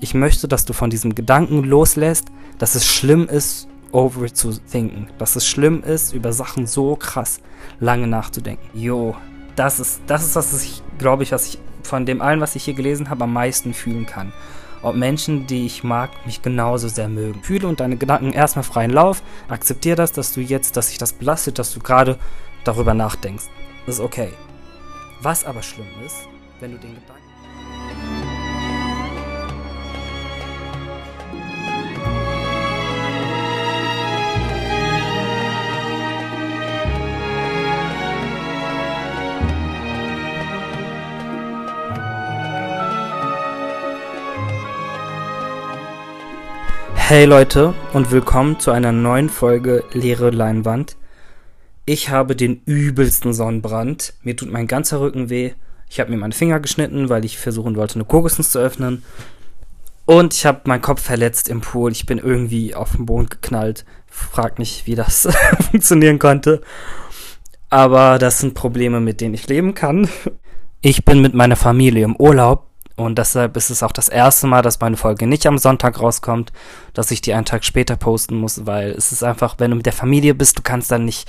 ich möchte, dass du von diesem Gedanken loslässt, dass es schlimm ist, over zu thinken. Dass es schlimm ist, über Sachen so krass lange nachzudenken. Jo, das ist, das ist, was ich, glaube ich, was ich von dem allen, was ich hier gelesen habe, am meisten fühlen kann. Ob Menschen, die ich mag, mich genauso sehr mögen. Fühle und deine Gedanken erstmal freien Lauf. Akzeptiere das, dass du jetzt, dass sich das belastet, dass du gerade darüber nachdenkst. Das ist okay. Was aber schlimm ist, wenn du den Gedanken Hey Leute und willkommen zu einer neuen Folge Leere Leinwand. Ich habe den übelsten Sonnenbrand. Mir tut mein ganzer Rücken weh. Ich habe mir meine Finger geschnitten, weil ich versuchen wollte, eine Kokosnuss zu öffnen. Und ich habe meinen Kopf verletzt im Pool. Ich bin irgendwie auf den Boden geknallt. Frag nicht, wie das funktionieren konnte. Aber das sind Probleme, mit denen ich leben kann. Ich bin mit meiner Familie im Urlaub und deshalb ist es auch das erste Mal, dass meine Folge nicht am Sonntag rauskommt, dass ich die einen Tag später posten muss, weil es ist einfach, wenn du mit der Familie bist, du kannst dann nicht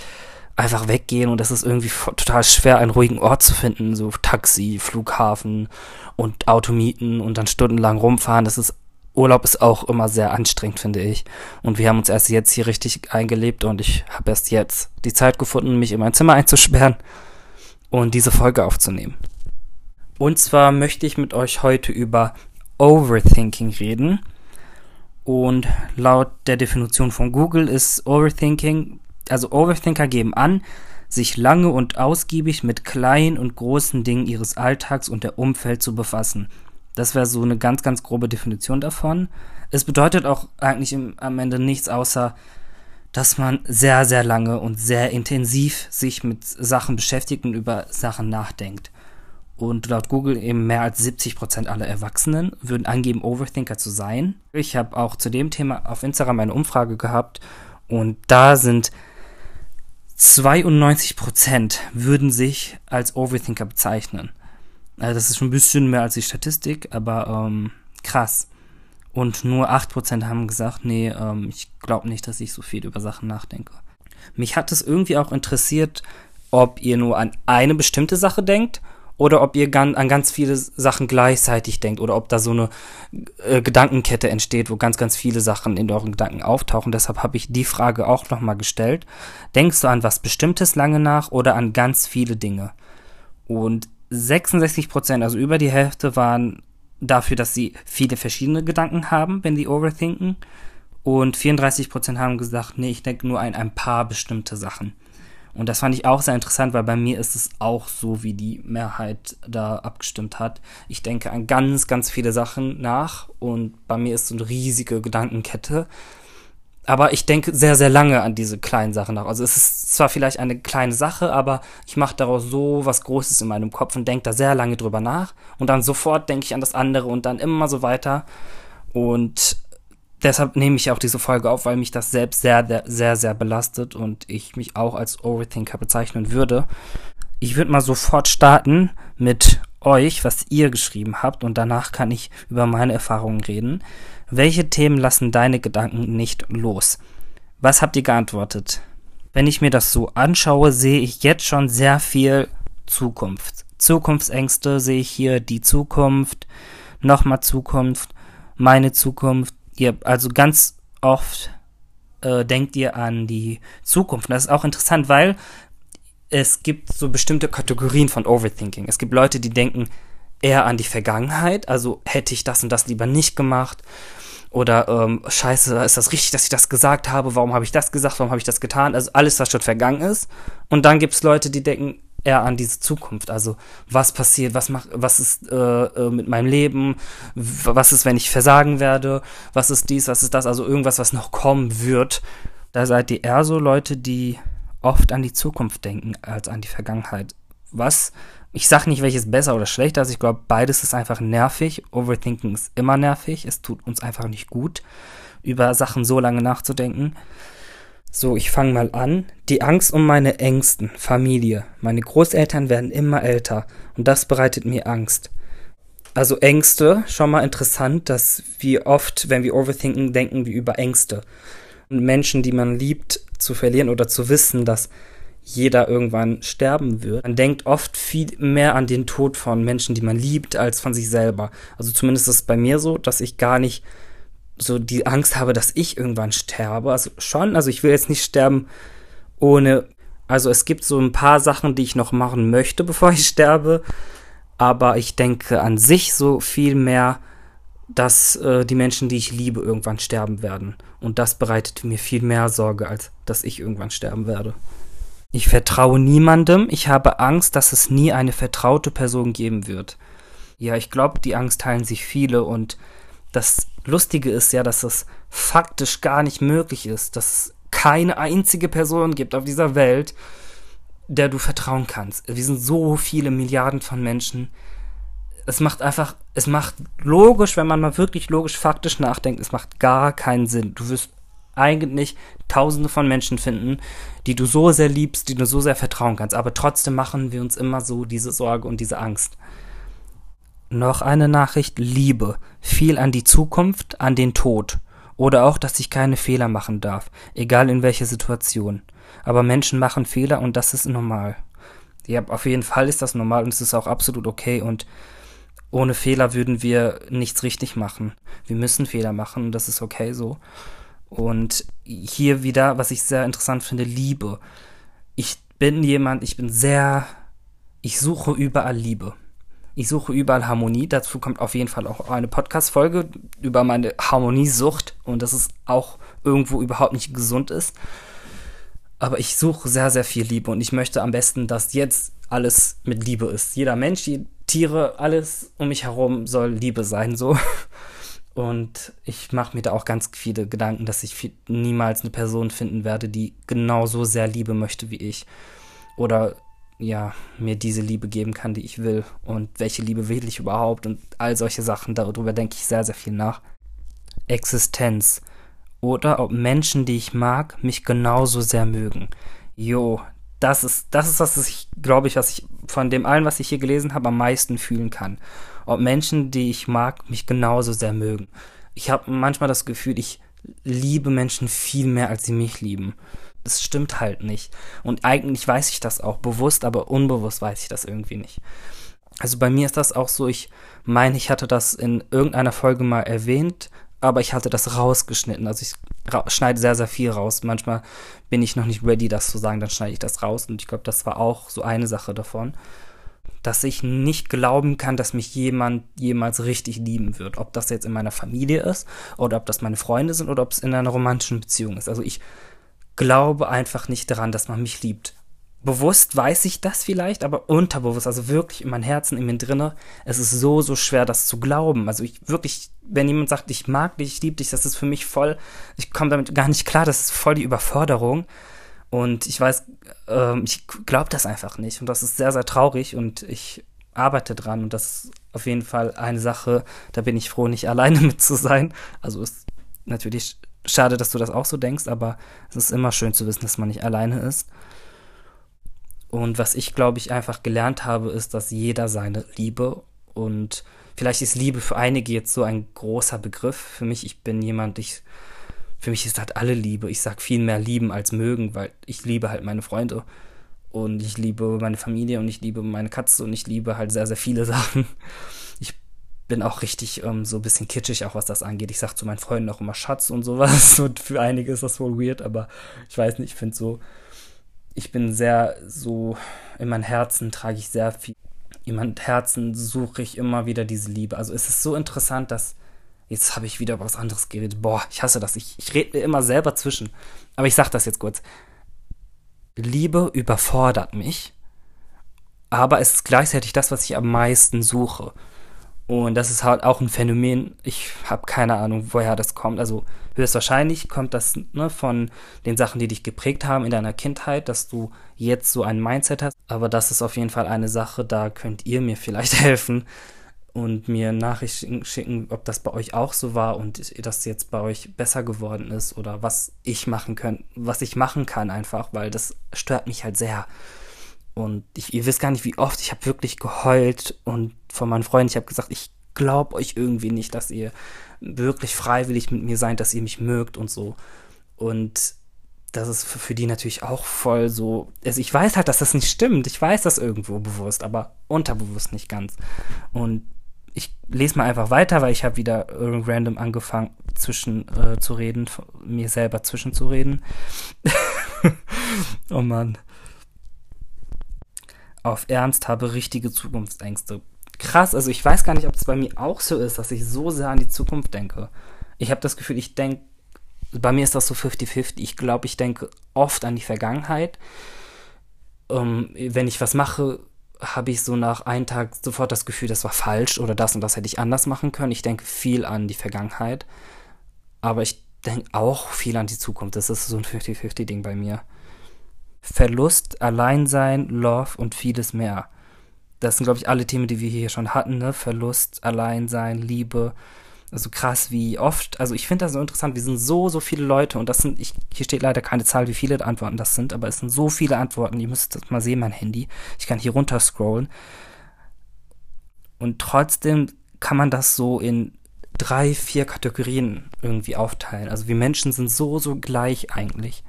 einfach weggehen und es ist irgendwie total schwer, einen ruhigen Ort zu finden, so Taxi, Flughafen und Automieten und dann stundenlang rumfahren. Das ist Urlaub ist auch immer sehr anstrengend, finde ich. Und wir haben uns erst jetzt hier richtig eingelebt und ich habe erst jetzt die Zeit gefunden, mich in mein Zimmer einzusperren und diese Folge aufzunehmen. Und zwar möchte ich mit euch heute über Overthinking reden. Und laut der Definition von Google ist Overthinking, also Overthinker geben an, sich lange und ausgiebig mit kleinen und großen Dingen ihres Alltags und der Umfeld zu befassen. Das wäre so eine ganz, ganz grobe Definition davon. Es bedeutet auch eigentlich im, am Ende nichts außer, dass man sehr, sehr lange und sehr intensiv sich mit Sachen beschäftigt und über Sachen nachdenkt. Und laut Google eben mehr als 70 Prozent aller Erwachsenen würden angeben, Overthinker zu sein. Ich habe auch zu dem Thema auf Instagram eine Umfrage gehabt und da sind 92 Prozent würden sich als Overthinker bezeichnen. Also das ist schon ein bisschen mehr als die Statistik, aber ähm, krass. Und nur 8% haben gesagt, nee, ähm, ich glaube nicht, dass ich so viel über Sachen nachdenke. Mich hat es irgendwie auch interessiert, ob ihr nur an eine bestimmte Sache denkt oder ob ihr an ganz viele Sachen gleichzeitig denkt oder ob da so eine äh, Gedankenkette entsteht, wo ganz, ganz viele Sachen in euren Gedanken auftauchen. Deshalb habe ich die Frage auch nochmal gestellt. Denkst du an was Bestimmtes lange nach oder an ganz viele Dinge? Und 66 Prozent, also über die Hälfte, waren dafür, dass sie viele verschiedene Gedanken haben, wenn die overthinken. Und 34 Prozent haben gesagt, nee, ich denke nur an ein paar bestimmte Sachen. Und das fand ich auch sehr interessant, weil bei mir ist es auch so, wie die Mehrheit da abgestimmt hat. Ich denke an ganz, ganz viele Sachen nach und bei mir ist so eine riesige Gedankenkette. Aber ich denke sehr, sehr lange an diese kleinen Sachen nach. Also es ist zwar vielleicht eine kleine Sache, aber ich mache daraus so was Großes in meinem Kopf und denke da sehr lange drüber nach. Und dann sofort denke ich an das andere und dann immer so weiter. Und deshalb nehme ich auch diese Folge auf, weil mich das selbst sehr, sehr, sehr, sehr belastet und ich mich auch als Overthinker bezeichnen würde. Ich würde mal sofort starten mit euch, was ihr geschrieben habt und danach kann ich über meine Erfahrungen reden. Welche Themen lassen deine Gedanken nicht los? Was habt ihr geantwortet? Wenn ich mir das so anschaue, sehe ich jetzt schon sehr viel Zukunft. Zukunftsängste sehe ich hier, die Zukunft, nochmal Zukunft, meine Zukunft, ihr also ganz oft äh, denkt ihr an die Zukunft. Und das ist auch interessant, weil es gibt so bestimmte Kategorien von Overthinking. Es gibt Leute, die denken eher an die Vergangenheit, also hätte ich das und das lieber nicht gemacht. Oder ähm, scheiße, ist das richtig, dass ich das gesagt habe? Warum habe ich das gesagt? Warum habe ich das getan? Also alles, was schon vergangen ist. Und dann gibt es Leute, die denken eher an diese Zukunft. Also was passiert, was macht, was ist äh, äh, mit meinem Leben, was ist, wenn ich versagen werde, was ist dies, was ist das, also irgendwas, was noch kommen wird. Da seid ihr eher so Leute, die oft an die Zukunft denken als an die Vergangenheit. Was, ich sag nicht, welches besser oder schlechter ist, ich glaube, beides ist einfach nervig. Overthinking ist immer nervig, es tut uns einfach nicht gut, über Sachen so lange nachzudenken. So, ich fange mal an. Die Angst um meine Ängsten, Familie. Meine Großeltern werden immer älter und das bereitet mir Angst. Also Ängste, schon mal interessant, dass wir oft, wenn wir overthinken, denken wir über Ängste. Und Menschen, die man liebt, zu verlieren oder zu wissen, dass jeder irgendwann sterben wird. Man denkt oft viel mehr an den Tod von Menschen, die man liebt, als von sich selber. Also zumindest ist es bei mir so, dass ich gar nicht so die Angst habe, dass ich irgendwann sterbe. Also schon, also ich will jetzt nicht sterben ohne. Also es gibt so ein paar Sachen, die ich noch machen möchte, bevor ich sterbe. Aber ich denke an sich so viel mehr, dass äh, die Menschen, die ich liebe, irgendwann sterben werden. Und das bereitet mir viel mehr Sorge, als dass ich irgendwann sterben werde. Ich vertraue niemandem. Ich habe Angst, dass es nie eine vertraute Person geben wird. Ja, ich glaube, die Angst teilen sich viele und das Lustige ist ja, dass es faktisch gar nicht möglich ist, dass es keine einzige Person gibt auf dieser Welt, der du vertrauen kannst. Wir sind so viele Milliarden von Menschen. Es macht einfach, es macht logisch, wenn man mal wirklich logisch faktisch nachdenkt, es macht gar keinen Sinn. Du wirst eigentlich tausende von Menschen finden, die du so sehr liebst, die du so sehr vertrauen kannst. Aber trotzdem machen wir uns immer so diese Sorge und diese Angst. Noch eine Nachricht, Liebe. Viel an die Zukunft, an den Tod. Oder auch, dass ich keine Fehler machen darf, egal in welcher Situation. Aber Menschen machen Fehler und das ist normal. Ja, auf jeden Fall ist das normal und es ist auch absolut okay und ohne Fehler würden wir nichts richtig machen. Wir müssen Fehler machen und das ist okay so. Und hier wieder, was ich sehr interessant finde, Liebe. Ich bin jemand, ich bin sehr, ich suche überall Liebe. Ich suche überall Harmonie. Dazu kommt auf jeden Fall auch eine Podcast-Folge über meine Harmoniesucht und dass es auch irgendwo überhaupt nicht gesund ist. Aber ich suche sehr, sehr viel Liebe und ich möchte am besten, dass jetzt alles mit Liebe ist. Jeder Mensch, die Tiere, alles um mich herum soll Liebe sein, so. Und ich mache mir da auch ganz viele Gedanken, dass ich niemals eine Person finden werde, die genauso sehr Liebe möchte wie ich. Oder ja, mir diese Liebe geben kann, die ich will und welche Liebe will ich überhaupt und all solche Sachen, darüber denke ich sehr, sehr viel nach. Existenz oder ob Menschen, die ich mag, mich genauso sehr mögen. Jo, das ist, das ist, was ich, glaube ich, was ich von dem allen, was ich hier gelesen habe, am meisten fühlen kann. Ob Menschen, die ich mag, mich genauso sehr mögen. Ich habe manchmal das Gefühl, ich liebe Menschen viel mehr, als sie mich lieben das stimmt halt nicht. Und eigentlich weiß ich das auch bewusst, aber unbewusst weiß ich das irgendwie nicht. Also bei mir ist das auch so, ich meine, ich hatte das in irgendeiner Folge mal erwähnt, aber ich hatte das rausgeschnitten. Also ich schneide sehr, sehr viel raus. Manchmal bin ich noch nicht ready, das zu sagen, dann schneide ich das raus. Und ich glaube, das war auch so eine Sache davon, dass ich nicht glauben kann, dass mich jemand jemals richtig lieben wird. Ob das jetzt in meiner Familie ist oder ob das meine Freunde sind oder ob es in einer romantischen Beziehung ist. Also ich glaube einfach nicht daran, dass man mich liebt. Bewusst weiß ich das vielleicht, aber unterbewusst, also wirklich in meinem Herzen, in mir drinne, es ist so, so schwer, das zu glauben. Also ich wirklich, wenn jemand sagt, ich mag dich, ich liebe dich, das ist für mich voll, ich komme damit gar nicht klar, das ist voll die Überforderung. Und ich weiß, äh, ich glaube das einfach nicht. Und das ist sehr, sehr traurig und ich arbeite dran. Und das ist auf jeden Fall eine Sache, da bin ich froh, nicht alleine mit zu sein. Also ist natürlich schade, dass du das auch so denkst, aber es ist immer schön zu wissen, dass man nicht alleine ist. Und was ich, glaube ich, einfach gelernt habe, ist, dass jeder seine Liebe und vielleicht ist Liebe für einige jetzt so ein großer Begriff. Für mich, ich bin jemand, ich, für mich ist halt alle Liebe. Ich sag viel mehr lieben als mögen, weil ich liebe halt meine Freunde und ich liebe meine Familie und ich liebe meine Katze und ich liebe halt sehr, sehr viele Sachen bin auch richtig ähm, so ein bisschen kitschig, auch was das angeht. Ich sag zu meinen Freunden auch immer Schatz und sowas. Und für einige ist das wohl weird, aber ich weiß nicht, ich finde so, ich bin sehr so, in meinem Herzen trage ich sehr viel. In meinem Herzen suche ich immer wieder diese Liebe. Also es ist so interessant, dass. Jetzt habe ich wieder was anderes geredet. Boah, ich hasse das. Ich, ich rede mir immer selber zwischen. Aber ich sag das jetzt kurz. Liebe überfordert mich, aber es ist gleichzeitig das, was ich am meisten suche. Und das ist halt auch ein Phänomen. Ich habe keine Ahnung, woher das kommt. Also höchstwahrscheinlich kommt das ne, von den Sachen, die dich geprägt haben in deiner Kindheit, dass du jetzt so ein Mindset hast. Aber das ist auf jeden Fall eine Sache, da könnt ihr mir vielleicht helfen und mir Nachrichten schicken, ob das bei euch auch so war und das jetzt bei euch besser geworden ist oder was ich machen kann, was ich machen kann einfach, weil das stört mich halt sehr. Und ich, ihr wisst gar nicht, wie oft ich habe wirklich geheult und von meinen Freunden, ich habe gesagt, ich glaub euch irgendwie nicht, dass ihr wirklich freiwillig mit mir seid, dass ihr mich mögt und so. Und das ist für die natürlich auch voll so. Also ich weiß halt, dass das nicht stimmt. Ich weiß das irgendwo bewusst, aber unterbewusst nicht ganz. Und ich lese mal einfach weiter, weil ich habe wieder random angefangen zwischen äh, zu reden, mir selber zwischen zu reden. oh Mann. Auf Ernst habe richtige Zukunftsängste. Krass, also ich weiß gar nicht, ob es bei mir auch so ist, dass ich so sehr an die Zukunft denke. Ich habe das Gefühl, ich denke bei mir ist das so 50-50. Ich glaube, ich denke oft an die Vergangenheit. Ähm, wenn ich was mache, habe ich so nach einem Tag sofort das Gefühl, das war falsch oder das und das hätte ich anders machen können. Ich denke viel an die Vergangenheit, aber ich denke auch viel an die Zukunft. Das ist so ein 50-50-Ding bei mir. Verlust, Alleinsein, Love und vieles mehr. Das sind, glaube ich, alle Themen, die wir hier schon hatten. Ne? Verlust, Alleinsein, Liebe, also krass, wie oft, also ich finde das so interessant, wir sind so, so viele Leute und das sind, ich, hier steht leider keine Zahl, wie viele Antworten das sind, aber es sind so viele Antworten, ihr müsst das mal sehen, mein Handy. Ich kann hier runter scrollen. Und trotzdem kann man das so in drei, vier Kategorien irgendwie aufteilen. Also wir Menschen sind so, so gleich eigentlich.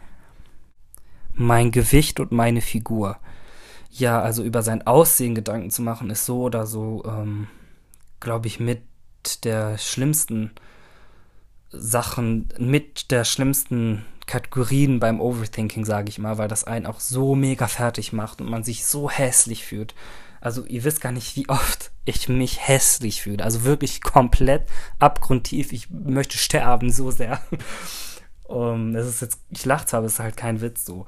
Mein Gewicht und meine Figur. Ja, also über sein Aussehen Gedanken zu machen, ist so oder so, ähm, glaube ich, mit der schlimmsten Sachen, mit der schlimmsten Kategorien beim Overthinking, sage ich mal, weil das einen auch so mega fertig macht und man sich so hässlich fühlt. Also ihr wisst gar nicht, wie oft ich mich hässlich fühle. Also wirklich komplett abgrundtief. Ich möchte sterben so sehr. Um, das ist jetzt, ich lache zwar, aber es ist halt kein Witz so.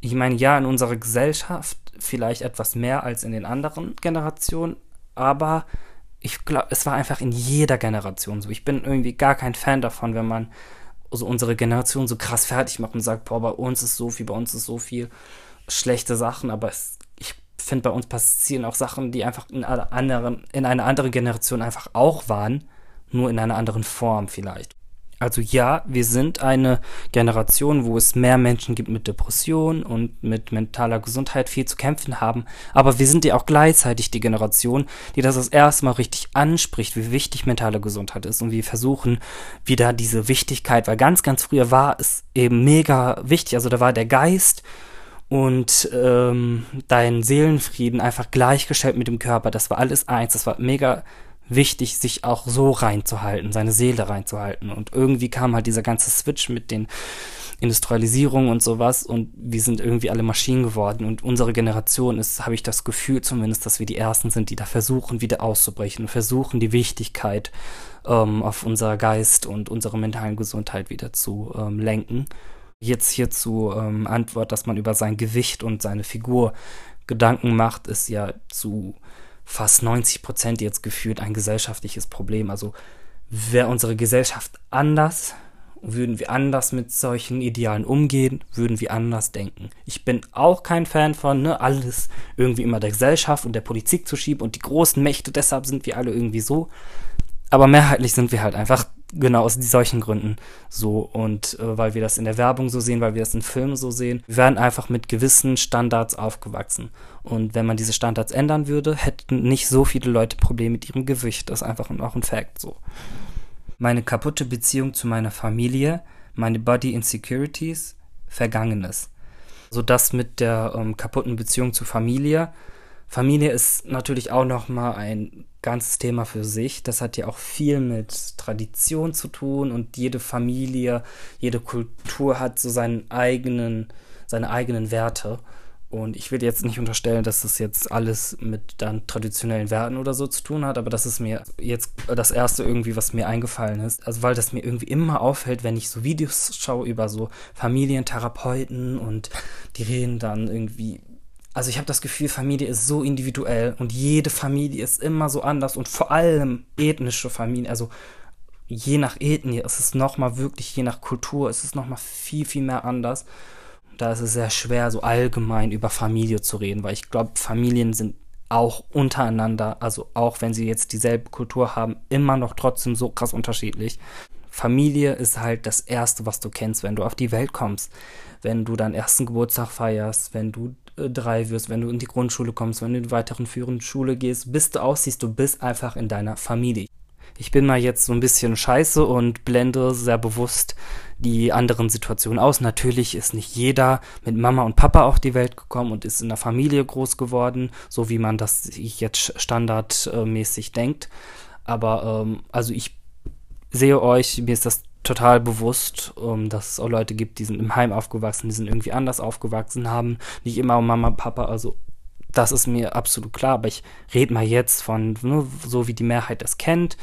Ich meine, ja, in unserer Gesellschaft vielleicht etwas mehr als in den anderen Generationen, aber ich glaube, es war einfach in jeder Generation so. Ich bin irgendwie gar kein Fan davon, wenn man so unsere Generation so krass fertig macht und sagt, boah, bei uns ist so viel, bei uns ist so viel schlechte Sachen, aber es, ich finde, bei uns passieren auch Sachen, die einfach in einer anderen, in einer anderen Generation einfach auch waren, nur in einer anderen Form vielleicht. Also ja, wir sind eine Generation, wo es mehr Menschen gibt mit Depressionen und mit mentaler Gesundheit viel zu kämpfen haben. Aber wir sind ja auch gleichzeitig die Generation, die das das erste Mal richtig anspricht, wie wichtig mentale Gesundheit ist. Und wir versuchen wieder diese Wichtigkeit, weil ganz, ganz früher war es eben mega wichtig. Also da war der Geist und ähm, dein Seelenfrieden einfach gleichgestellt mit dem Körper. Das war alles eins. Das war mega wichtig, sich auch so reinzuhalten, seine Seele reinzuhalten. Und irgendwie kam halt dieser ganze Switch mit den Industrialisierungen und sowas und wir sind irgendwie alle Maschinen geworden und unsere Generation ist, habe ich das Gefühl zumindest, dass wir die Ersten sind, die da versuchen, wieder auszubrechen und versuchen, die Wichtigkeit ähm, auf unser Geist und unsere mentalen Gesundheit wieder zu ähm, lenken. Jetzt hierzu ähm, Antwort, dass man über sein Gewicht und seine Figur Gedanken macht, ist ja zu fast 90 Prozent jetzt gefühlt ein gesellschaftliches Problem. Also wäre unsere Gesellschaft anders, würden wir anders mit solchen Idealen umgehen, würden wir anders denken. Ich bin auch kein Fan von, ne, alles irgendwie immer der Gesellschaft und der Politik zu schieben und die großen Mächte, deshalb sind wir alle irgendwie so. Aber mehrheitlich sind wir halt einfach genau aus solchen Gründen so und äh, weil wir das in der Werbung so sehen, weil wir das in Filmen so sehen, wir werden einfach mit gewissen Standards aufgewachsen. Und wenn man diese Standards ändern würde, hätten nicht so viele Leute Probleme mit ihrem Gewicht. Das ist einfach auch ein Fact so. Meine kaputte Beziehung zu meiner Familie, meine Body Insecurities, Vergangenes. So das mit der ähm, kaputten Beziehung zur Familie. Familie ist natürlich auch nochmal ein ganzes Thema für sich. Das hat ja auch viel mit Tradition zu tun und jede Familie, jede Kultur hat so seinen eigenen, seine eigenen Werte. Und ich will jetzt nicht unterstellen, dass das jetzt alles mit dann traditionellen Werten oder so zu tun hat, aber das ist mir jetzt das erste irgendwie, was mir eingefallen ist. Also weil das mir irgendwie immer auffällt, wenn ich so Videos schaue über so Familientherapeuten und die reden dann irgendwie also ich habe das Gefühl, Familie ist so individuell und jede Familie ist immer so anders und vor allem ethnische Familien, also je nach Ethnie ist es nochmal wirklich, je nach Kultur ist es nochmal viel, viel mehr anders. Da ist es sehr schwer, so allgemein über Familie zu reden, weil ich glaube, Familien sind auch untereinander, also auch wenn sie jetzt dieselbe Kultur haben, immer noch trotzdem so krass unterschiedlich. Familie ist halt das Erste, was du kennst, wenn du auf die Welt kommst. Wenn du deinen ersten Geburtstag feierst, wenn du drei wirst, wenn du in die Grundschule kommst, wenn du in die weiteren führenden Schule gehst, bis du aussiehst, du bist einfach in deiner Familie. Ich bin mal jetzt so ein bisschen scheiße und blende sehr bewusst die anderen Situationen aus. Natürlich ist nicht jeder mit Mama und Papa auf die Welt gekommen und ist in der Familie groß geworden, so wie man das jetzt standardmäßig denkt. Aber ähm, also ich sehe euch, mir ist das total bewusst, um, ähm, dass es auch Leute gibt, die sind im Heim aufgewachsen, die sind irgendwie anders aufgewachsen, haben nicht immer Mama, Papa, also das ist mir absolut klar, aber ich rede mal jetzt von, ne, so wie die Mehrheit das kennt,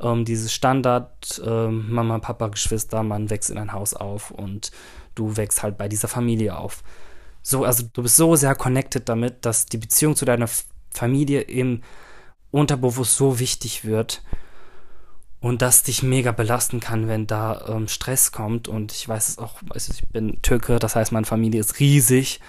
ähm, dieses Standard, ähm, Mama, Papa, Geschwister, man wächst in ein Haus auf und du wächst halt bei dieser Familie auf. So, also du bist so sehr connected damit, dass die Beziehung zu deiner Familie im Unterbewusst so wichtig wird, und das dich mega belasten kann, wenn da ähm, Stress kommt. Und ich weiß es auch, also ich bin Türke, das heißt, meine Familie ist riesig.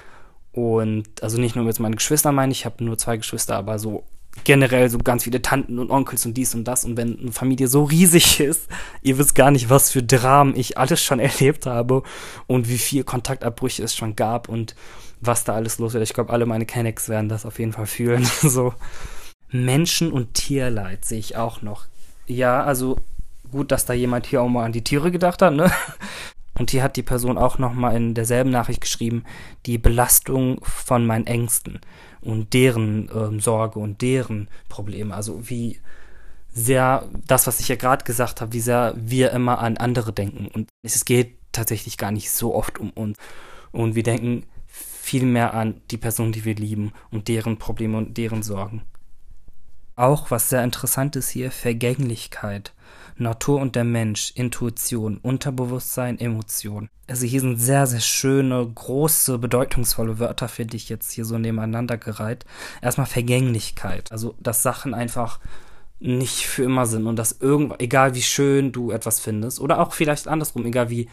Und also nicht nur mit meinen Geschwistern meine ich habe nur zwei Geschwister, aber so generell so ganz viele Tanten und Onkels und dies und das. Und wenn eine Familie so riesig ist, ihr wisst gar nicht, was für Dramen ich alles schon erlebt habe und wie viel Kontaktabbrüche es schon gab und was da alles los wird. Ich glaube, alle meine Kennex werden das auf jeden Fall fühlen. so. Menschen- und Tierleid sehe ich auch noch ja, also gut, dass da jemand hier auch mal an die Tiere gedacht hat, ne? Und hier hat die Person auch nochmal in derselben Nachricht geschrieben, die Belastung von meinen Ängsten und deren ähm, Sorge und deren Probleme. Also wie sehr, das, was ich ja gerade gesagt habe, wie sehr wir immer an andere denken. Und es geht tatsächlich gar nicht so oft um uns. Und wir denken viel mehr an die Person, die wir lieben und deren Probleme und deren Sorgen. Auch, was sehr interessant ist hier, Vergänglichkeit. Natur und der Mensch, Intuition, Unterbewusstsein, Emotion. Also hier sind sehr, sehr schöne, große, bedeutungsvolle Wörter, finde ich jetzt hier so nebeneinander gereiht. Erstmal Vergänglichkeit. Also, dass Sachen einfach nicht für immer sind und dass irgendwann, egal wie schön du etwas findest, oder auch vielleicht andersrum, egal wie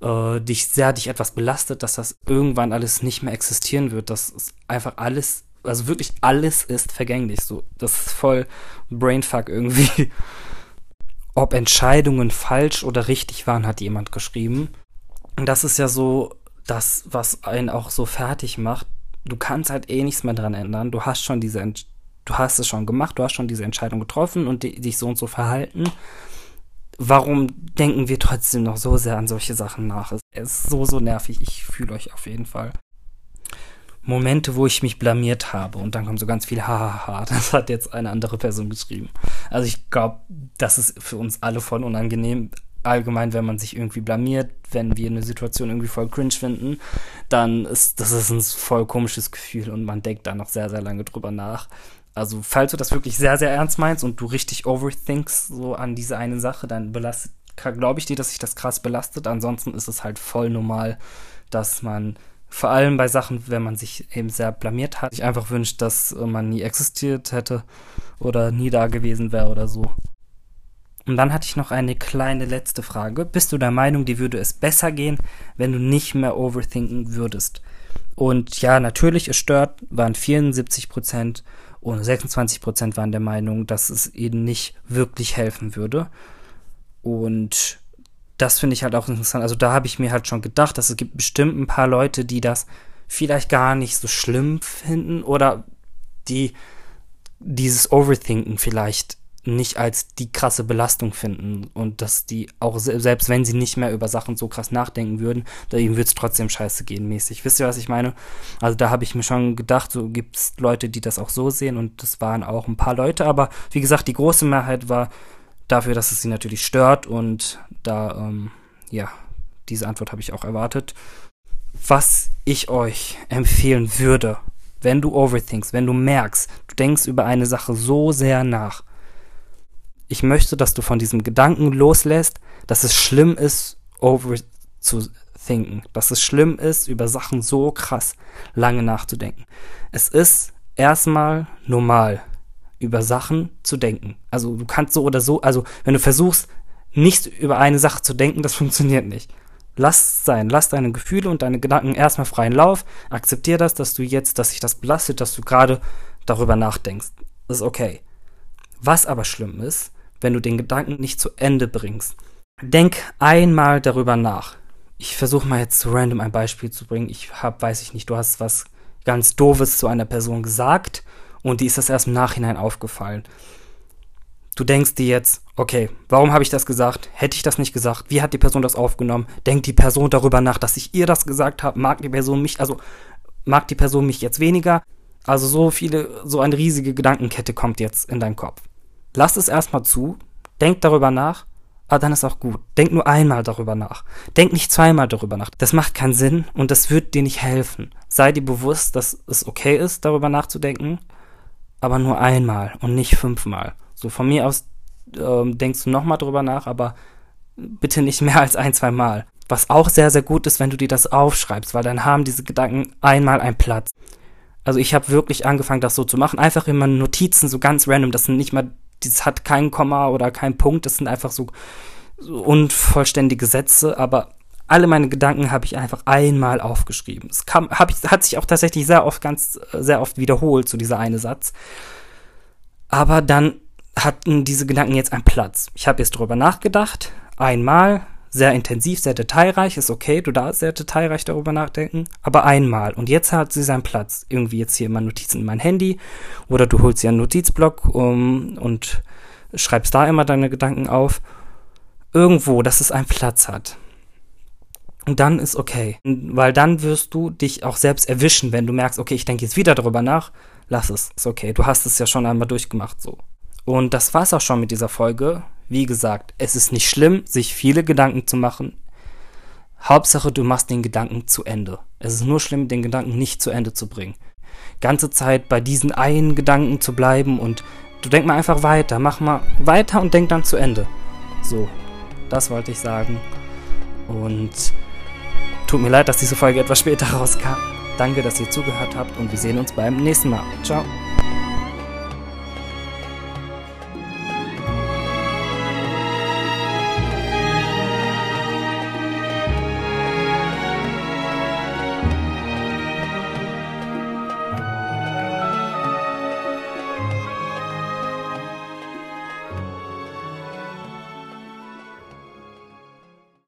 äh, dich sehr dich etwas belastet, dass das irgendwann alles nicht mehr existieren wird, dass einfach alles also wirklich alles ist vergänglich. So, das ist voll Brainfuck irgendwie. Ob Entscheidungen falsch oder richtig waren, hat jemand geschrieben. Und das ist ja so das, was einen auch so fertig macht. Du kannst halt eh nichts mehr dran ändern. Du hast schon diese, Ent du hast es schon gemacht, du hast schon diese Entscheidung getroffen und dich so und so verhalten. Warum denken wir trotzdem noch so sehr an solche Sachen nach? Es ist so, so nervig. Ich fühle euch auf jeden Fall. Momente, wo ich mich blamiert habe. Und dann kommt so ganz viel Hahaha. Das hat jetzt eine andere Person geschrieben. Also ich glaube, das ist für uns alle voll unangenehm. Allgemein, wenn man sich irgendwie blamiert, wenn wir eine Situation irgendwie voll cringe finden, dann ist das ist ein voll komisches Gefühl und man denkt da noch sehr, sehr lange drüber nach. Also, falls du das wirklich sehr, sehr ernst meinst und du richtig overthinkst so an diese eine Sache, dann belastet, glaube ich dir, dass sich das krass belastet. Ansonsten ist es halt voll normal, dass man vor allem bei Sachen, wenn man sich eben sehr blamiert hat, sich einfach wünscht, dass man nie existiert hätte oder nie da gewesen wäre oder so. Und dann hatte ich noch eine kleine letzte Frage. Bist du der Meinung, dir würde es besser gehen, wenn du nicht mehr overthinken würdest? Und ja, natürlich, es stört, waren 74 Prozent und 26 Prozent waren der Meinung, dass es ihnen nicht wirklich helfen würde. Und das finde ich halt auch interessant. Also da habe ich mir halt schon gedacht, dass es gibt bestimmt ein paar Leute, die das vielleicht gar nicht so schlimm finden oder die dieses Overthinken vielleicht nicht als die krasse Belastung finden und dass die auch selbst wenn sie nicht mehr über Sachen so krass nachdenken würden, da ihnen wird es trotzdem scheiße gehen mäßig. Wisst ihr, was ich meine? Also da habe ich mir schon gedacht, so gibt es Leute, die das auch so sehen und das waren auch ein paar Leute, aber wie gesagt, die große Mehrheit war dafür, dass es sie natürlich stört und da, ähm, ja, diese Antwort habe ich auch erwartet. Was ich euch empfehlen würde, wenn du overthinkst, wenn du merkst, du denkst über eine Sache so sehr nach, ich möchte, dass du von diesem Gedanken loslässt, dass es schlimm ist, over zu thinken, dass es schlimm ist, über Sachen so krass lange nachzudenken. Es ist erstmal normal, über Sachen zu denken. Also du kannst so oder so, also wenn du versuchst, nicht über eine Sache zu denken, das funktioniert nicht. Lass sein, lass deine Gefühle und deine Gedanken erstmal freien Lauf. Akzeptier das, dass du jetzt, dass sich das belastet, dass du gerade darüber nachdenkst. Das ist okay. Was aber schlimm ist, wenn du den Gedanken nicht zu Ende bringst. Denk einmal darüber nach. Ich versuche mal jetzt random ein Beispiel zu bringen. Ich habe, weiß ich nicht, du hast was ganz doofes zu einer Person gesagt und die ist das erst im Nachhinein aufgefallen. Du denkst dir jetzt, okay, warum habe ich das gesagt? Hätte ich das nicht gesagt? Wie hat die Person das aufgenommen? Denkt die Person darüber nach, dass ich ihr das gesagt habe? Mag die Person mich, also mag die Person mich jetzt weniger? Also so viele, so eine riesige Gedankenkette kommt jetzt in deinen Kopf. Lass es erstmal zu, denk darüber nach, aber dann ist auch gut. Denk nur einmal darüber nach. Denk nicht zweimal darüber nach. Das macht keinen Sinn und das wird dir nicht helfen. Sei dir bewusst, dass es okay ist, darüber nachzudenken, aber nur einmal und nicht fünfmal. So von mir aus ähm, denkst du nochmal drüber nach, aber bitte nicht mehr als ein, zwei Mal. Was auch sehr, sehr gut ist, wenn du dir das aufschreibst, weil dann haben diese Gedanken einmal einen Platz. Also ich habe wirklich angefangen, das so zu machen. Einfach immer Notizen, so ganz random. Das sind nicht mal, das hat kein Komma oder kein Punkt. Das sind einfach so, so unvollständige Sätze. Aber alle meine Gedanken habe ich einfach einmal aufgeschrieben. Es kam, hab ich, hat sich auch tatsächlich sehr oft, ganz, sehr oft wiederholt, so dieser eine Satz. Aber dann hatten diese Gedanken jetzt einen Platz. Ich habe jetzt drüber nachgedacht, einmal, sehr intensiv, sehr detailreich, ist okay, du darfst sehr detailreich darüber nachdenken, aber einmal. Und jetzt hat sie seinen Platz. Irgendwie jetzt hier immer Notizen in mein Handy oder du holst dir einen Notizblock um, und schreibst da immer deine Gedanken auf. Irgendwo, dass es einen Platz hat. Und dann ist okay. Weil dann wirst du dich auch selbst erwischen, wenn du merkst, okay, ich denke jetzt wieder darüber nach, lass es, ist okay. Du hast es ja schon einmal durchgemacht, so. Und das war's auch schon mit dieser Folge. Wie gesagt, es ist nicht schlimm, sich viele Gedanken zu machen. Hauptsache, du machst den Gedanken zu Ende. Es ist nur schlimm, den Gedanken nicht zu Ende zu bringen. Ganze Zeit bei diesen einen Gedanken zu bleiben und du denk mal einfach weiter, mach mal weiter und denk dann zu Ende. So, das wollte ich sagen. Und tut mir leid, dass diese Folge etwas später rauskam. Danke, dass ihr zugehört habt und wir sehen uns beim nächsten Mal. Ciao.